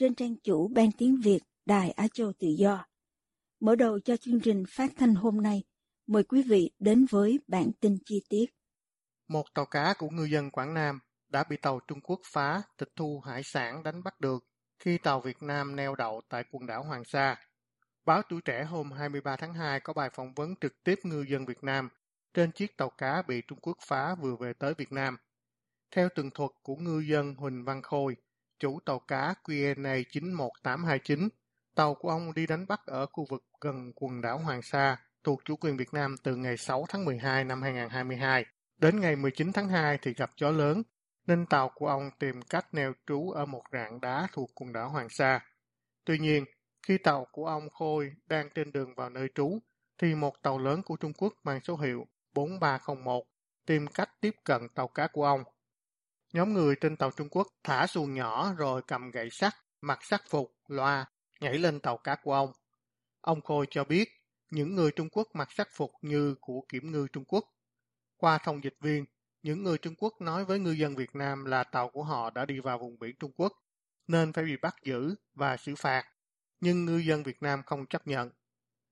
trên trang chủ Ban Tiếng Việt Đài Á Châu Tự Do. Mở đầu cho chương trình phát thanh hôm nay, mời quý vị đến với bản tin chi tiết. Một tàu cá của ngư dân Quảng Nam đã bị tàu Trung Quốc phá tịch thu hải sản đánh bắt được khi tàu Việt Nam neo đậu tại quần đảo Hoàng Sa. Báo Tuổi Trẻ hôm 23 tháng 2 có bài phỏng vấn trực tiếp ngư dân Việt Nam trên chiếc tàu cá bị Trung Quốc phá vừa về tới Việt Nam. Theo tường thuật của ngư dân Huỳnh Văn Khôi, chủ tàu cá QNA 91829, tàu của ông đi đánh bắt ở khu vực gần quần đảo Hoàng Sa thuộc chủ quyền Việt Nam từ ngày 6 tháng 12 năm 2022. Đến ngày 19 tháng 2 thì gặp gió lớn, nên tàu của ông tìm cách neo trú ở một rạn đá thuộc quần đảo Hoàng Sa. Tuy nhiên, khi tàu của ông Khôi đang trên đường vào nơi trú, thì một tàu lớn của Trung Quốc mang số hiệu 4301 tìm cách tiếp cận tàu cá của ông. Nhóm người trên tàu Trung Quốc thả xuồng nhỏ rồi cầm gậy sắt, mặc sắc phục, loa, nhảy lên tàu cá của ông. Ông Khôi cho biết những người Trung Quốc mặc sắc phục như của kiểm ngư Trung Quốc. Qua thông dịch viên, những người Trung Quốc nói với ngư dân Việt Nam là tàu của họ đã đi vào vùng biển Trung Quốc, nên phải bị bắt giữ và xử phạt, nhưng ngư dân Việt Nam không chấp nhận.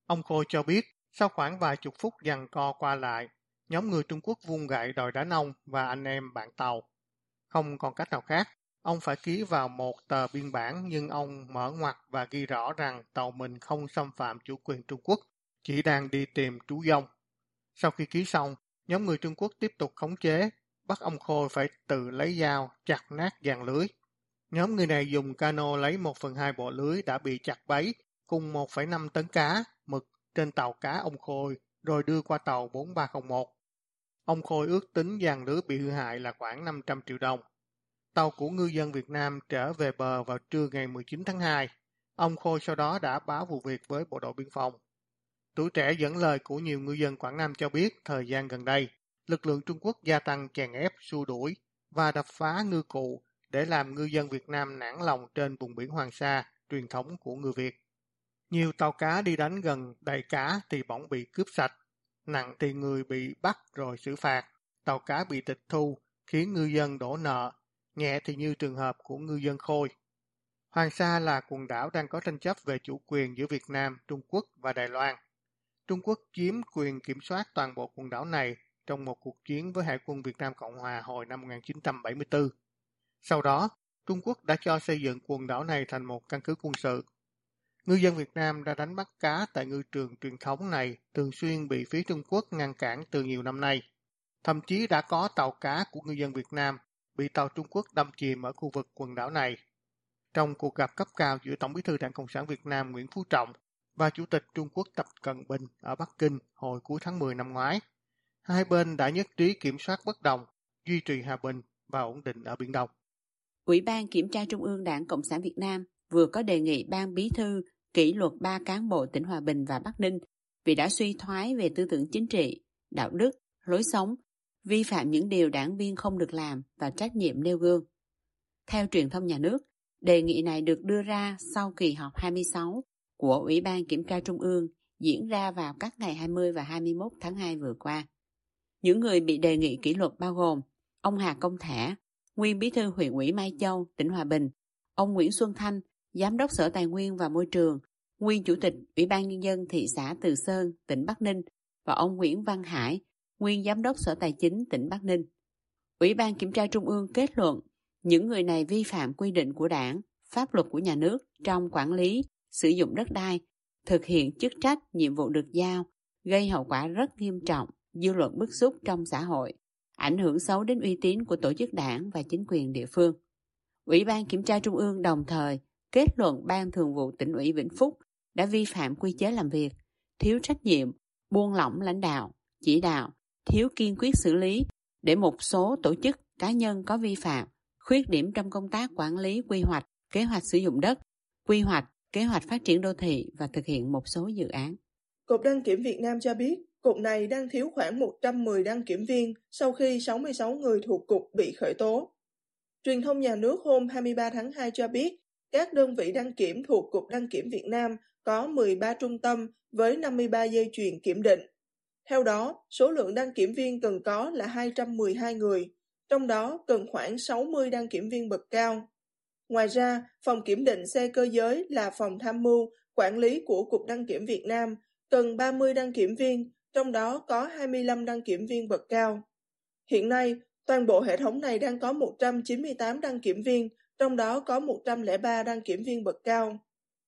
Ông Khôi cho biết, sau khoảng vài chục phút giằng co qua lại, nhóm người Trung Quốc vung gậy đòi đá nông và anh em bạn tàu. Không còn cách nào khác, ông phải ký vào một tờ biên bản nhưng ông mở ngoặt và ghi rõ rằng tàu mình không xâm phạm chủ quyền Trung Quốc, chỉ đang đi tìm trú dông. Sau khi ký xong, nhóm người Trung Quốc tiếp tục khống chế, bắt ông Khôi phải tự lấy dao chặt nát dàn lưới. Nhóm người này dùng cano lấy 1 phần 2 bộ lưới đã bị chặt bấy cùng 1,5 tấn cá, mực trên tàu cá ông Khôi rồi đưa qua tàu 4301. Ông Khôi ước tính dàn lưới bị hư hại là khoảng 500 triệu đồng. Tàu của ngư dân Việt Nam trở về bờ vào trưa ngày 19 tháng 2. Ông Khôi sau đó đã báo vụ việc với bộ đội biên phòng. Tuổi trẻ dẫn lời của nhiều ngư dân Quảng Nam cho biết thời gian gần đây, lực lượng Trung Quốc gia tăng chèn ép, xua đuổi và đập phá ngư cụ để làm ngư dân Việt Nam nản lòng trên vùng biển Hoàng Sa, truyền thống của người Việt. Nhiều tàu cá đi đánh gần đầy cá thì bỗng bị cướp sạch, nặng thì người bị bắt rồi xử phạt, tàu cá bị tịch thu, khiến ngư dân đổ nợ, nhẹ thì như trường hợp của ngư dân Khôi. Hoàng Sa là quần đảo đang có tranh chấp về chủ quyền giữa Việt Nam, Trung Quốc và Đài Loan. Trung Quốc chiếm quyền kiểm soát toàn bộ quần đảo này trong một cuộc chiến với Hải quân Việt Nam Cộng Hòa hồi năm 1974. Sau đó, Trung Quốc đã cho xây dựng quần đảo này thành một căn cứ quân sự. Ngư dân Việt Nam ra đánh bắt cá tại ngư trường truyền thống này thường xuyên bị phía Trung Quốc ngăn cản từ nhiều năm nay. Thậm chí đã có tàu cá của ngư dân Việt Nam bị tàu Trung Quốc đâm chìm ở khu vực quần đảo này. Trong cuộc gặp cấp cao giữa Tổng bí thư Đảng Cộng sản Việt Nam Nguyễn Phú Trọng và Chủ tịch Trung Quốc Tập Cận Bình ở Bắc Kinh hồi cuối tháng 10 năm ngoái, hai bên đã nhất trí kiểm soát bất đồng, duy trì hòa bình và ổn định ở Biển Đông. Ủy ban Kiểm tra Trung ương Đảng Cộng sản Việt Nam vừa có đề nghị ban bí thư kỷ luật ba cán bộ tỉnh Hòa Bình và Bắc Ninh vì đã suy thoái về tư tưởng chính trị, đạo đức, lối sống, vi phạm những điều đảng viên không được làm và trách nhiệm nêu gương. Theo truyền thông nhà nước, đề nghị này được đưa ra sau kỳ họp 26 của Ủy ban Kiểm tra Trung ương diễn ra vào các ngày 20 và 21 tháng 2 vừa qua. Những người bị đề nghị kỷ luật bao gồm ông Hà Công Thẻ, nguyên bí thư huyện ủy Mai Châu, tỉnh Hòa Bình, ông Nguyễn Xuân Thanh, giám đốc Sở Tài nguyên và Môi trường, nguyên chủ tịch Ủy ban Nhân dân thị xã Từ Sơn, tỉnh Bắc Ninh và ông Nguyễn Văn Hải, nguyên giám đốc Sở Tài chính tỉnh Bắc Ninh. Ủy ban Kiểm tra Trung ương kết luận những người này vi phạm quy định của đảng, pháp luật của nhà nước trong quản lý, sử dụng đất đai, thực hiện chức trách, nhiệm vụ được giao, gây hậu quả rất nghiêm trọng, dư luận bức xúc trong xã hội, ảnh hưởng xấu đến uy tín của tổ chức đảng và chính quyền địa phương. Ủy ban Kiểm tra Trung ương đồng thời kết luận Ban Thường vụ tỉnh ủy Vĩnh Phúc đã vi phạm quy chế làm việc, thiếu trách nhiệm, buông lỏng lãnh đạo, chỉ đạo, thiếu kiên quyết xử lý để một số tổ chức cá nhân có vi phạm, khuyết điểm trong công tác quản lý quy hoạch, kế hoạch sử dụng đất, quy hoạch, kế hoạch phát triển đô thị và thực hiện một số dự án. Cục đăng kiểm Việt Nam cho biết, cục này đang thiếu khoảng 110 đăng kiểm viên sau khi 66 người thuộc cục bị khởi tố. Truyền thông nhà nước hôm 23 tháng 2 cho biết, các đơn vị đăng kiểm thuộc Cục Đăng kiểm Việt Nam có 13 trung tâm với 53 dây chuyền kiểm định. Theo đó, số lượng đăng kiểm viên cần có là 212 người, trong đó cần khoảng 60 đăng kiểm viên bậc cao. Ngoài ra, phòng kiểm định xe cơ giới là phòng tham mưu, quản lý của Cục Đăng kiểm Việt Nam cần 30 đăng kiểm viên, trong đó có 25 đăng kiểm viên bậc cao. Hiện nay, toàn bộ hệ thống này đang có 198 đăng kiểm viên, trong đó có 103 đăng kiểm viên bậc cao.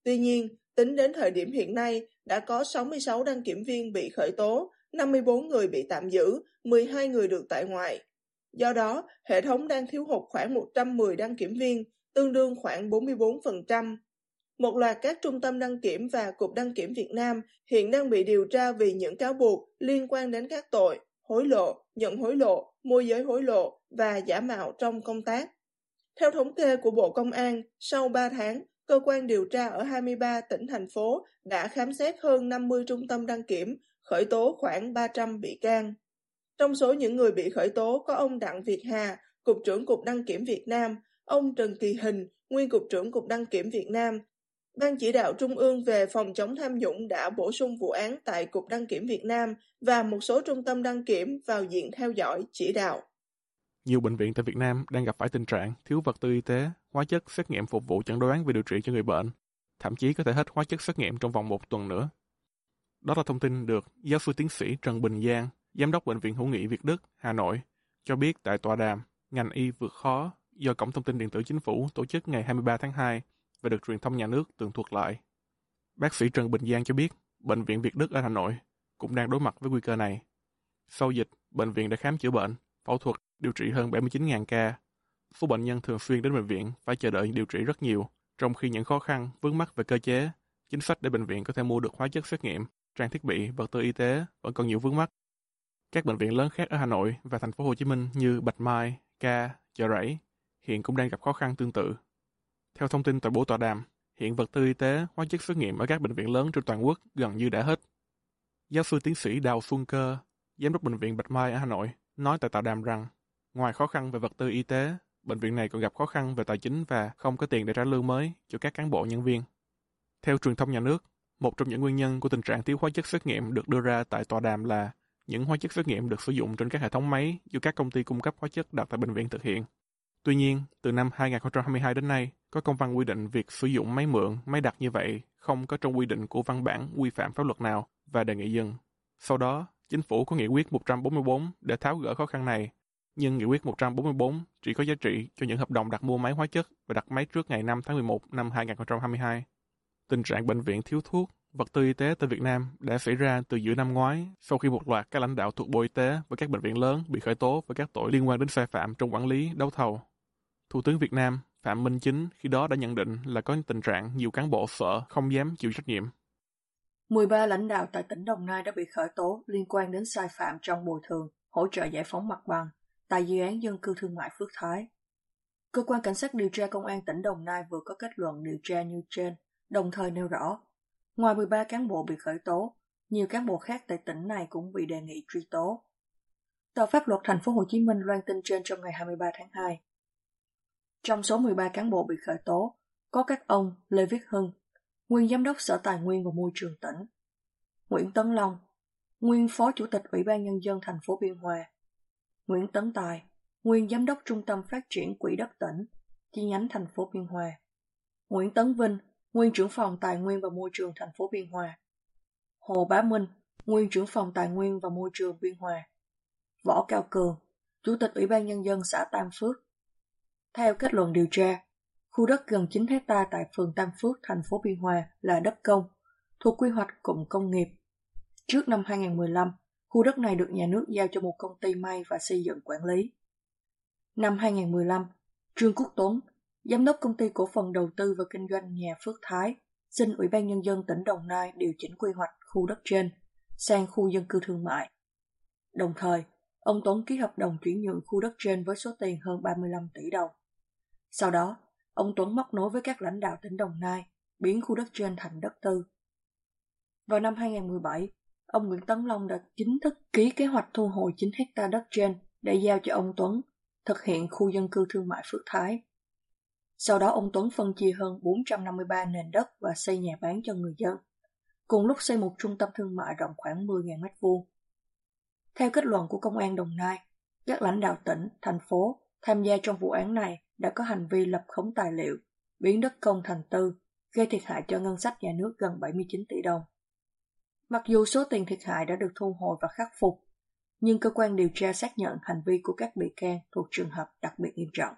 Tuy nhiên, tính đến thời điểm hiện nay, đã có 66 đăng kiểm viên bị khởi tố, 54 người bị tạm giữ, 12 người được tại ngoại. Do đó, hệ thống đang thiếu hụt khoảng 110 đăng kiểm viên, tương đương khoảng 44%. Một loạt các trung tâm đăng kiểm và Cục Đăng kiểm Việt Nam hiện đang bị điều tra vì những cáo buộc liên quan đến các tội hối lộ, nhận hối lộ, môi giới hối lộ và giả mạo trong công tác. Theo thống kê của Bộ Công an, sau 3 tháng, cơ quan điều tra ở 23 tỉnh thành phố đã khám xét hơn 50 trung tâm đăng kiểm, khởi tố khoảng 300 bị can. Trong số những người bị khởi tố có ông Đặng Việt Hà, Cục trưởng Cục Đăng kiểm Việt Nam, ông Trần Kỳ Hình, nguyên Cục trưởng Cục Đăng kiểm Việt Nam. Ban chỉ đạo Trung ương về phòng chống tham nhũng đã bổ sung vụ án tại Cục Đăng kiểm Việt Nam và một số trung tâm đăng kiểm vào diện theo dõi, chỉ đạo. Nhiều bệnh viện tại Việt Nam đang gặp phải tình trạng thiếu vật tư y tế, hóa chất xét nghiệm phục vụ chẩn đoán và điều trị cho người bệnh, thậm chí có thể hết hóa chất xét nghiệm trong vòng một tuần nữa. Đó là thông tin được giáo sư tiến sĩ Trần Bình Giang, Giám đốc Bệnh viện Hữu nghị Việt Đức, Hà Nội, cho biết tại tòa đàm Ngành y vượt khó do Cổng Thông tin Điện tử Chính phủ tổ chức ngày 23 tháng 2 và được truyền thông nhà nước tường thuật lại. Bác sĩ Trần Bình Giang cho biết Bệnh viện Việt Đức ở Hà Nội cũng đang đối mặt với nguy cơ này. Sau dịch, bệnh viện đã khám chữa bệnh, phẫu thuật, điều trị hơn 79.000 ca. Số bệnh nhân thường xuyên đến bệnh viện phải chờ đợi điều trị rất nhiều, trong khi những khó khăn, vướng mắc về cơ chế, chính sách để bệnh viện có thể mua được hóa chất xét nghiệm, trang thiết bị, vật tư y tế vẫn còn nhiều vướng mắc. Các bệnh viện lớn khác ở Hà Nội và thành phố Hồ Chí Minh như Bạch Mai, Ca, Chợ Rẫy hiện cũng đang gặp khó khăn tương tự. Theo thông tin tại buổi tọa đàm, hiện vật tư y tế, hóa chất xét nghiệm ở các bệnh viện lớn trên toàn quốc gần như đã hết. Giáo sư tiến sĩ Đào Xuân Cơ, giám đốc bệnh viện Bạch Mai ở Hà Nội, nói tại tọa đàm rằng, ngoài khó khăn về vật tư y tế, bệnh viện này còn gặp khó khăn về tài chính và không có tiền để trả lương mới cho các cán bộ nhân viên. Theo truyền thông nhà nước, một trong những nguyên nhân của tình trạng thiếu hóa chất xét nghiệm được đưa ra tại tòa đàm là những hóa chất xét nghiệm được sử dụng trên các hệ thống máy do các công ty cung cấp hóa chất đặt tại bệnh viện thực hiện. Tuy nhiên, từ năm 2022 đến nay, có công văn quy định việc sử dụng máy mượn, máy đặt như vậy không có trong quy định của văn bản quy phạm pháp luật nào và đề nghị dừng. Sau đó, chính phủ có nghị quyết 144 để tháo gỡ khó khăn này, nhưng nghị quyết 144 chỉ có giá trị cho những hợp đồng đặt mua máy hóa chất và đặt máy trước ngày 5 tháng 11 năm 2022. Tình trạng bệnh viện thiếu thuốc, vật tư y tế tại Việt Nam đã xảy ra từ giữa năm ngoái sau khi một loạt các lãnh đạo thuộc Bộ Y tế và các bệnh viện lớn bị khởi tố với các tội liên quan đến sai phạm trong quản lý đấu thầu. Thủ tướng Việt Nam Phạm Minh Chính khi đó đã nhận định là có tình trạng nhiều cán bộ sợ không dám chịu trách nhiệm. 13 lãnh đạo tại tỉnh Đồng Nai đã bị khởi tố liên quan đến sai phạm trong bồi thường, hỗ trợ giải phóng mặt bằng tại dự án dân cư thương mại Phước Thái. Cơ quan Cảnh sát điều tra Công an tỉnh Đồng Nai vừa có kết luận điều tra như trên, đồng thời nêu rõ, ngoài 13 cán bộ bị khởi tố, nhiều cán bộ khác tại tỉnh này cũng bị đề nghị truy tố. Tờ pháp luật thành phố Hồ Chí Minh loan tin trên trong ngày 23 tháng 2. Trong số 13 cán bộ bị khởi tố, có các ông Lê Viết Hưng, nguyên giám đốc Sở Tài nguyên và Môi trường tỉnh, Nguyễn Tấn Long, nguyên phó chủ tịch Ủy ban Nhân dân thành phố Biên Hòa, Nguyễn Tấn Tài, nguyên giám đốc Trung tâm Phát triển Quỹ đất tỉnh, chi nhánh thành phố Biên Hòa, Nguyễn Tấn Vinh, nguyên trưởng phòng Tài nguyên và Môi trường thành phố Biên Hòa, Hồ Bá Minh, nguyên trưởng phòng Tài nguyên và Môi trường Biên Hòa, Võ Cao Cường, Chủ tịch Ủy ban Nhân dân xã Tam Phước. Theo kết luận điều tra, khu đất gần 9 hecta tại phường Tam Phước, thành phố Biên Hòa là đất công, thuộc quy hoạch cụm công nghiệp. Trước năm 2015, khu đất này được nhà nước giao cho một công ty may và xây dựng quản lý. Năm 2015, Trương Quốc Tuấn, Giám đốc công ty cổ phần đầu tư và kinh doanh nhà Phước Thái, xin Ủy ban Nhân dân tỉnh Đồng Nai điều chỉnh quy hoạch khu đất trên sang khu dân cư thương mại. Đồng thời, ông Tuấn ký hợp đồng chuyển nhượng khu đất trên với số tiền hơn 35 tỷ đồng. Sau đó, ông Tuấn móc nối với các lãnh đạo tỉnh Đồng Nai, biến khu đất trên thành đất tư. Vào năm 2017, ông Nguyễn Tấn Long đã chính thức ký kế hoạch thu hồi 9 hecta đất trên để giao cho ông Tuấn thực hiện khu dân cư thương mại Phước Thái. Sau đó ông Tuấn phân chia hơn 453 nền đất và xây nhà bán cho người dân, cùng lúc xây một trung tâm thương mại rộng khoảng 10.000 m2. Theo kết luận của Công an Đồng Nai, các lãnh đạo tỉnh, thành phố tham gia trong vụ án này đã có hành vi lập khống tài liệu, biến đất công thành tư, gây thiệt hại cho ngân sách nhà nước gần 79 tỷ đồng. Mặc dù số tiền thiệt hại đã được thu hồi và khắc phục, nhưng cơ quan điều tra xác nhận hành vi của các bị can thuộc trường hợp đặc biệt nghiêm trọng.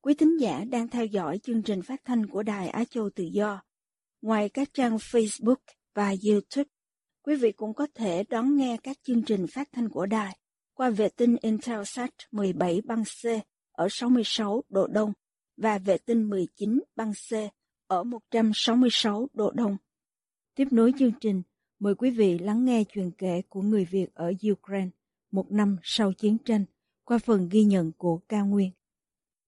Quý thính giả đang theo dõi chương trình phát thanh của Đài Á Châu Tự Do. Ngoài các trang Facebook và YouTube, quý vị cũng có thể đón nghe các chương trình phát thanh của đài qua vệ tinh Intelsat 17 băng C ở 66 độ Đông và vệ tinh 19 băng C ở 166 độ Đông. Tiếp nối chương trình, mời quý vị lắng nghe chuyện kể của người Việt ở Ukraine một năm sau chiến tranh qua phần ghi nhận của Cao Nguyên.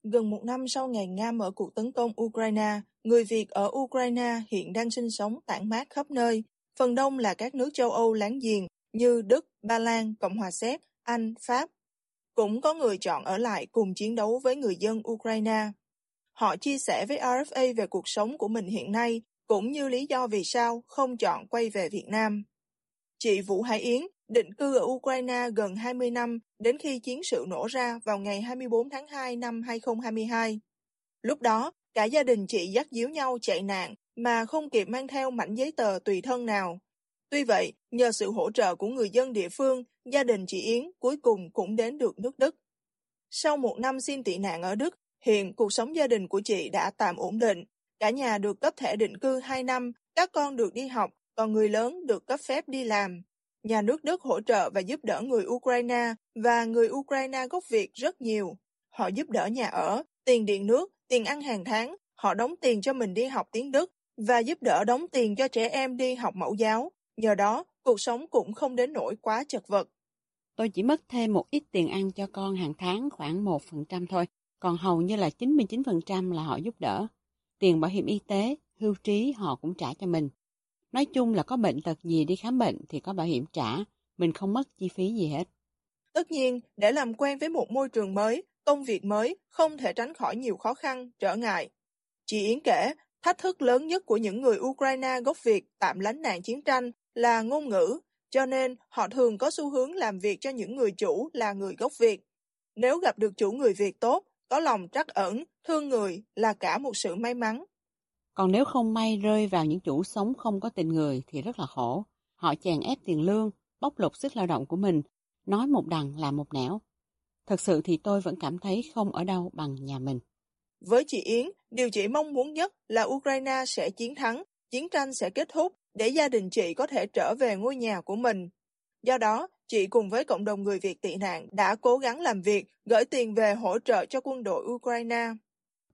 Gần một năm sau ngày Nga mở cuộc tấn công Ukraine, người Việt ở Ukraine hiện đang sinh sống tản mát khắp nơi. Phần đông là các nước châu Âu láng giềng như Đức, Ba Lan, Cộng hòa Séc, anh, Pháp. Cũng có người chọn ở lại cùng chiến đấu với người dân Ukraine. Họ chia sẻ với RFA về cuộc sống của mình hiện nay, cũng như lý do vì sao không chọn quay về Việt Nam. Chị Vũ Hải Yến, định cư ở Ukraine gần 20 năm đến khi chiến sự nổ ra vào ngày 24 tháng 2 năm 2022. Lúc đó, cả gia đình chị dắt díu nhau chạy nạn mà không kịp mang theo mảnh giấy tờ tùy thân nào. Tuy vậy, nhờ sự hỗ trợ của người dân địa phương, gia đình chị Yến cuối cùng cũng đến được nước Đức. Sau một năm xin tị nạn ở Đức, hiện cuộc sống gia đình của chị đã tạm ổn định. Cả nhà được cấp thẻ định cư 2 năm, các con được đi học, còn người lớn được cấp phép đi làm. Nhà nước Đức hỗ trợ và giúp đỡ người Ukraine và người Ukraine gốc Việt rất nhiều. Họ giúp đỡ nhà ở, tiền điện nước, tiền ăn hàng tháng, họ đóng tiền cho mình đi học tiếng Đức và giúp đỡ đóng tiền cho trẻ em đi học mẫu giáo. Nhờ đó, cuộc sống cũng không đến nỗi quá chật vật. Tôi chỉ mất thêm một ít tiền ăn cho con hàng tháng khoảng 1% thôi, còn hầu như là 99% là họ giúp đỡ. Tiền bảo hiểm y tế, hưu trí họ cũng trả cho mình. Nói chung là có bệnh tật gì đi khám bệnh thì có bảo hiểm trả, mình không mất chi phí gì hết. Tất nhiên, để làm quen với một môi trường mới, công việc mới, không thể tránh khỏi nhiều khó khăn, trở ngại. Chị Yến kể, thách thức lớn nhất của những người Ukraine gốc Việt tạm lánh nạn chiến tranh là ngôn ngữ, cho nên họ thường có xu hướng làm việc cho những người chủ là người gốc Việt. Nếu gặp được chủ người Việt tốt, có lòng trắc ẩn, thương người là cả một sự may mắn. Còn nếu không may rơi vào những chủ sống không có tình người thì rất là khổ. Họ chèn ép tiền lương, bóc lột sức lao động của mình, nói một đằng làm một nẻo. Thật sự thì tôi vẫn cảm thấy không ở đâu bằng nhà mình. Với chị Yến, điều chị mong muốn nhất là Ukraine sẽ chiến thắng, chiến tranh sẽ kết thúc để gia đình chị có thể trở về ngôi nhà của mình. Do đó, chị cùng với cộng đồng người Việt tị nạn đã cố gắng làm việc, gửi tiền về hỗ trợ cho quân đội Ukraine.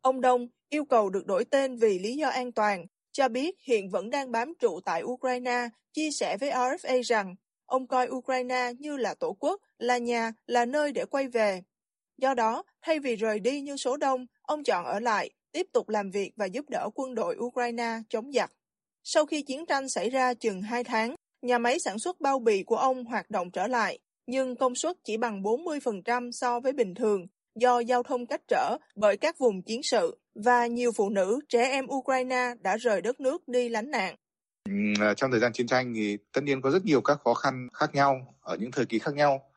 Ông Đông yêu cầu được đổi tên vì lý do an toàn, cho biết hiện vẫn đang bám trụ tại Ukraine, chia sẻ với RFA rằng ông coi Ukraine như là tổ quốc, là nhà, là nơi để quay về. Do đó, thay vì rời đi như số đông, ông chọn ở lại, tiếp tục làm việc và giúp đỡ quân đội Ukraine chống giặc. Sau khi chiến tranh xảy ra chừng 2 tháng, nhà máy sản xuất bao bì của ông hoạt động trở lại, nhưng công suất chỉ bằng 40% so với bình thường do giao thông cách trở bởi các vùng chiến sự và nhiều phụ nữ, trẻ em Ukraine đã rời đất nước đi lánh nạn. À, trong thời gian chiến tranh thì tất nhiên có rất nhiều các khó khăn khác nhau ở những thời kỳ khác nhau.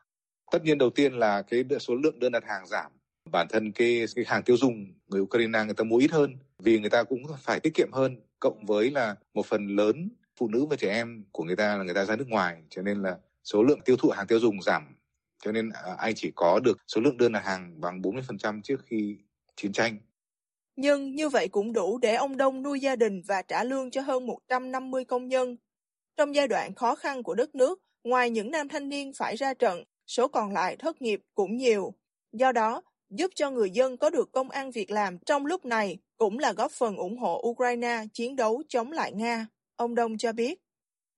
Tất nhiên đầu tiên là cái số lượng đơn đặt hàng giảm Bản thân cái, cái hàng tiêu dùng người Ukraine người ta mua ít hơn vì người ta cũng phải tiết kiệm hơn cộng với là một phần lớn phụ nữ và trẻ em của người ta là người ta ra nước ngoài cho nên là số lượng tiêu thụ hàng tiêu dùng giảm cho nên à, anh chỉ có được số lượng đơn đặt hàng bằng 40% trước khi chiến tranh. Nhưng như vậy cũng đủ để ông Đông nuôi gia đình và trả lương cho hơn 150 công nhân. Trong giai đoạn khó khăn của đất nước, ngoài những nam thanh niên phải ra trận, số còn lại thất nghiệp cũng nhiều. Do đó, giúp cho người dân có được công ăn việc làm trong lúc này cũng là góp phần ủng hộ Ukraine chiến đấu chống lại Nga, ông Đông cho biết.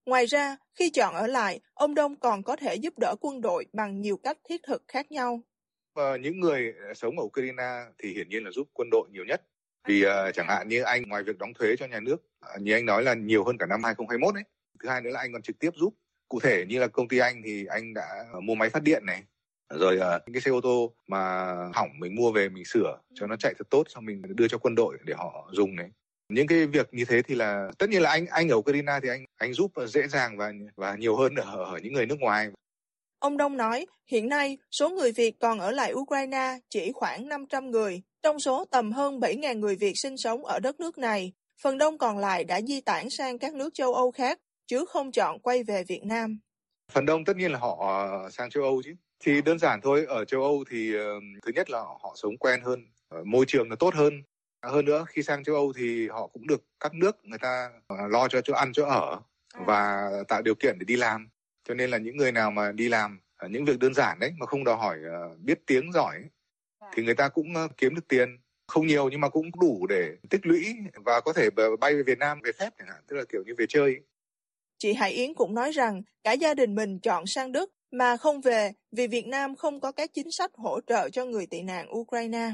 Ngoài ra, khi chọn ở lại, ông Đông còn có thể giúp đỡ quân đội bằng nhiều cách thiết thực khác nhau. Và những người ờ, sống ở Ukraine thì hiển nhiên là giúp quân đội nhiều nhất. Vì uh, chẳng hạn như anh ngoài việc đóng thuế cho nhà nước, uh, như anh nói là nhiều hơn cả năm 2021 ấy. Thứ hai nữa là anh còn trực tiếp giúp. Cụ thể như là công ty anh thì anh đã mua máy phát điện này, rồi uh, những cái xe ô tô mà hỏng mình mua về mình sửa cho nó chạy thật tốt xong mình đưa cho quân đội để họ dùng này những cái việc như thế thì là tất nhiên là anh anh ở Ukraine thì anh anh giúp dễ dàng và và nhiều hơn ở, ở những người nước ngoài. Ông Đông nói, hiện nay số người Việt còn ở lại Ukraine chỉ khoảng 500 người, trong số tầm hơn 7.000 người Việt sinh sống ở đất nước này. Phần đông còn lại đã di tản sang các nước châu Âu khác, chứ không chọn quay về Việt Nam. Phần đông tất nhiên là họ ờ, sang châu Âu chứ. Thì đơn giản thôi, ở châu Âu thì uh, thứ nhất là họ sống quen hơn, uh, môi trường nó tốt hơn, hơn nữa khi sang châu Âu thì họ cũng được các nước người ta lo cho chỗ ăn chỗ ở à. và tạo điều kiện để đi làm cho nên là những người nào mà đi làm những việc đơn giản đấy mà không đòi hỏi ờ, biết tiếng giỏi dạ. thì người ta cũng ờ, kiếm được tiền không nhiều nhưng mà cũng đủ để tích lũy và có thể bay về Việt Nam về phép chẳng hạn tức là kiểu như về chơi chị Hải Yến cũng nói rằng cả gia đình mình chọn sang Đức mà không về vì Việt Nam không có các chính sách hỗ trợ cho người tị nạn Ukraine.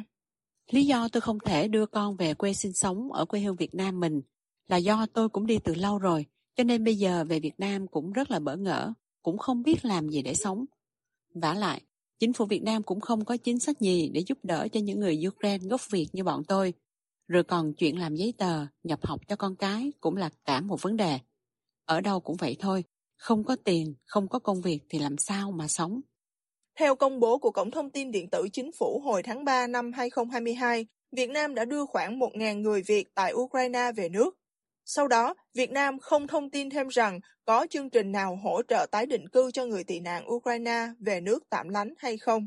Lý do tôi không thể đưa con về quê sinh sống ở quê hương Việt Nam mình là do tôi cũng đi từ lâu rồi, cho nên bây giờ về Việt Nam cũng rất là bỡ ngỡ, cũng không biết làm gì để sống. vả lại, chính phủ Việt Nam cũng không có chính sách gì để giúp đỡ cho những người Ukraine gốc Việt như bọn tôi. Rồi còn chuyện làm giấy tờ, nhập học cho con cái cũng là cả một vấn đề. Ở đâu cũng vậy thôi, không có tiền, không có công việc thì làm sao mà sống. Theo công bố của Cổng Thông tin Điện tử Chính phủ hồi tháng 3 năm 2022, Việt Nam đã đưa khoảng 1.000 người Việt tại Ukraine về nước. Sau đó, Việt Nam không thông tin thêm rằng có chương trình nào hỗ trợ tái định cư cho người tị nạn Ukraine về nước tạm lánh hay không.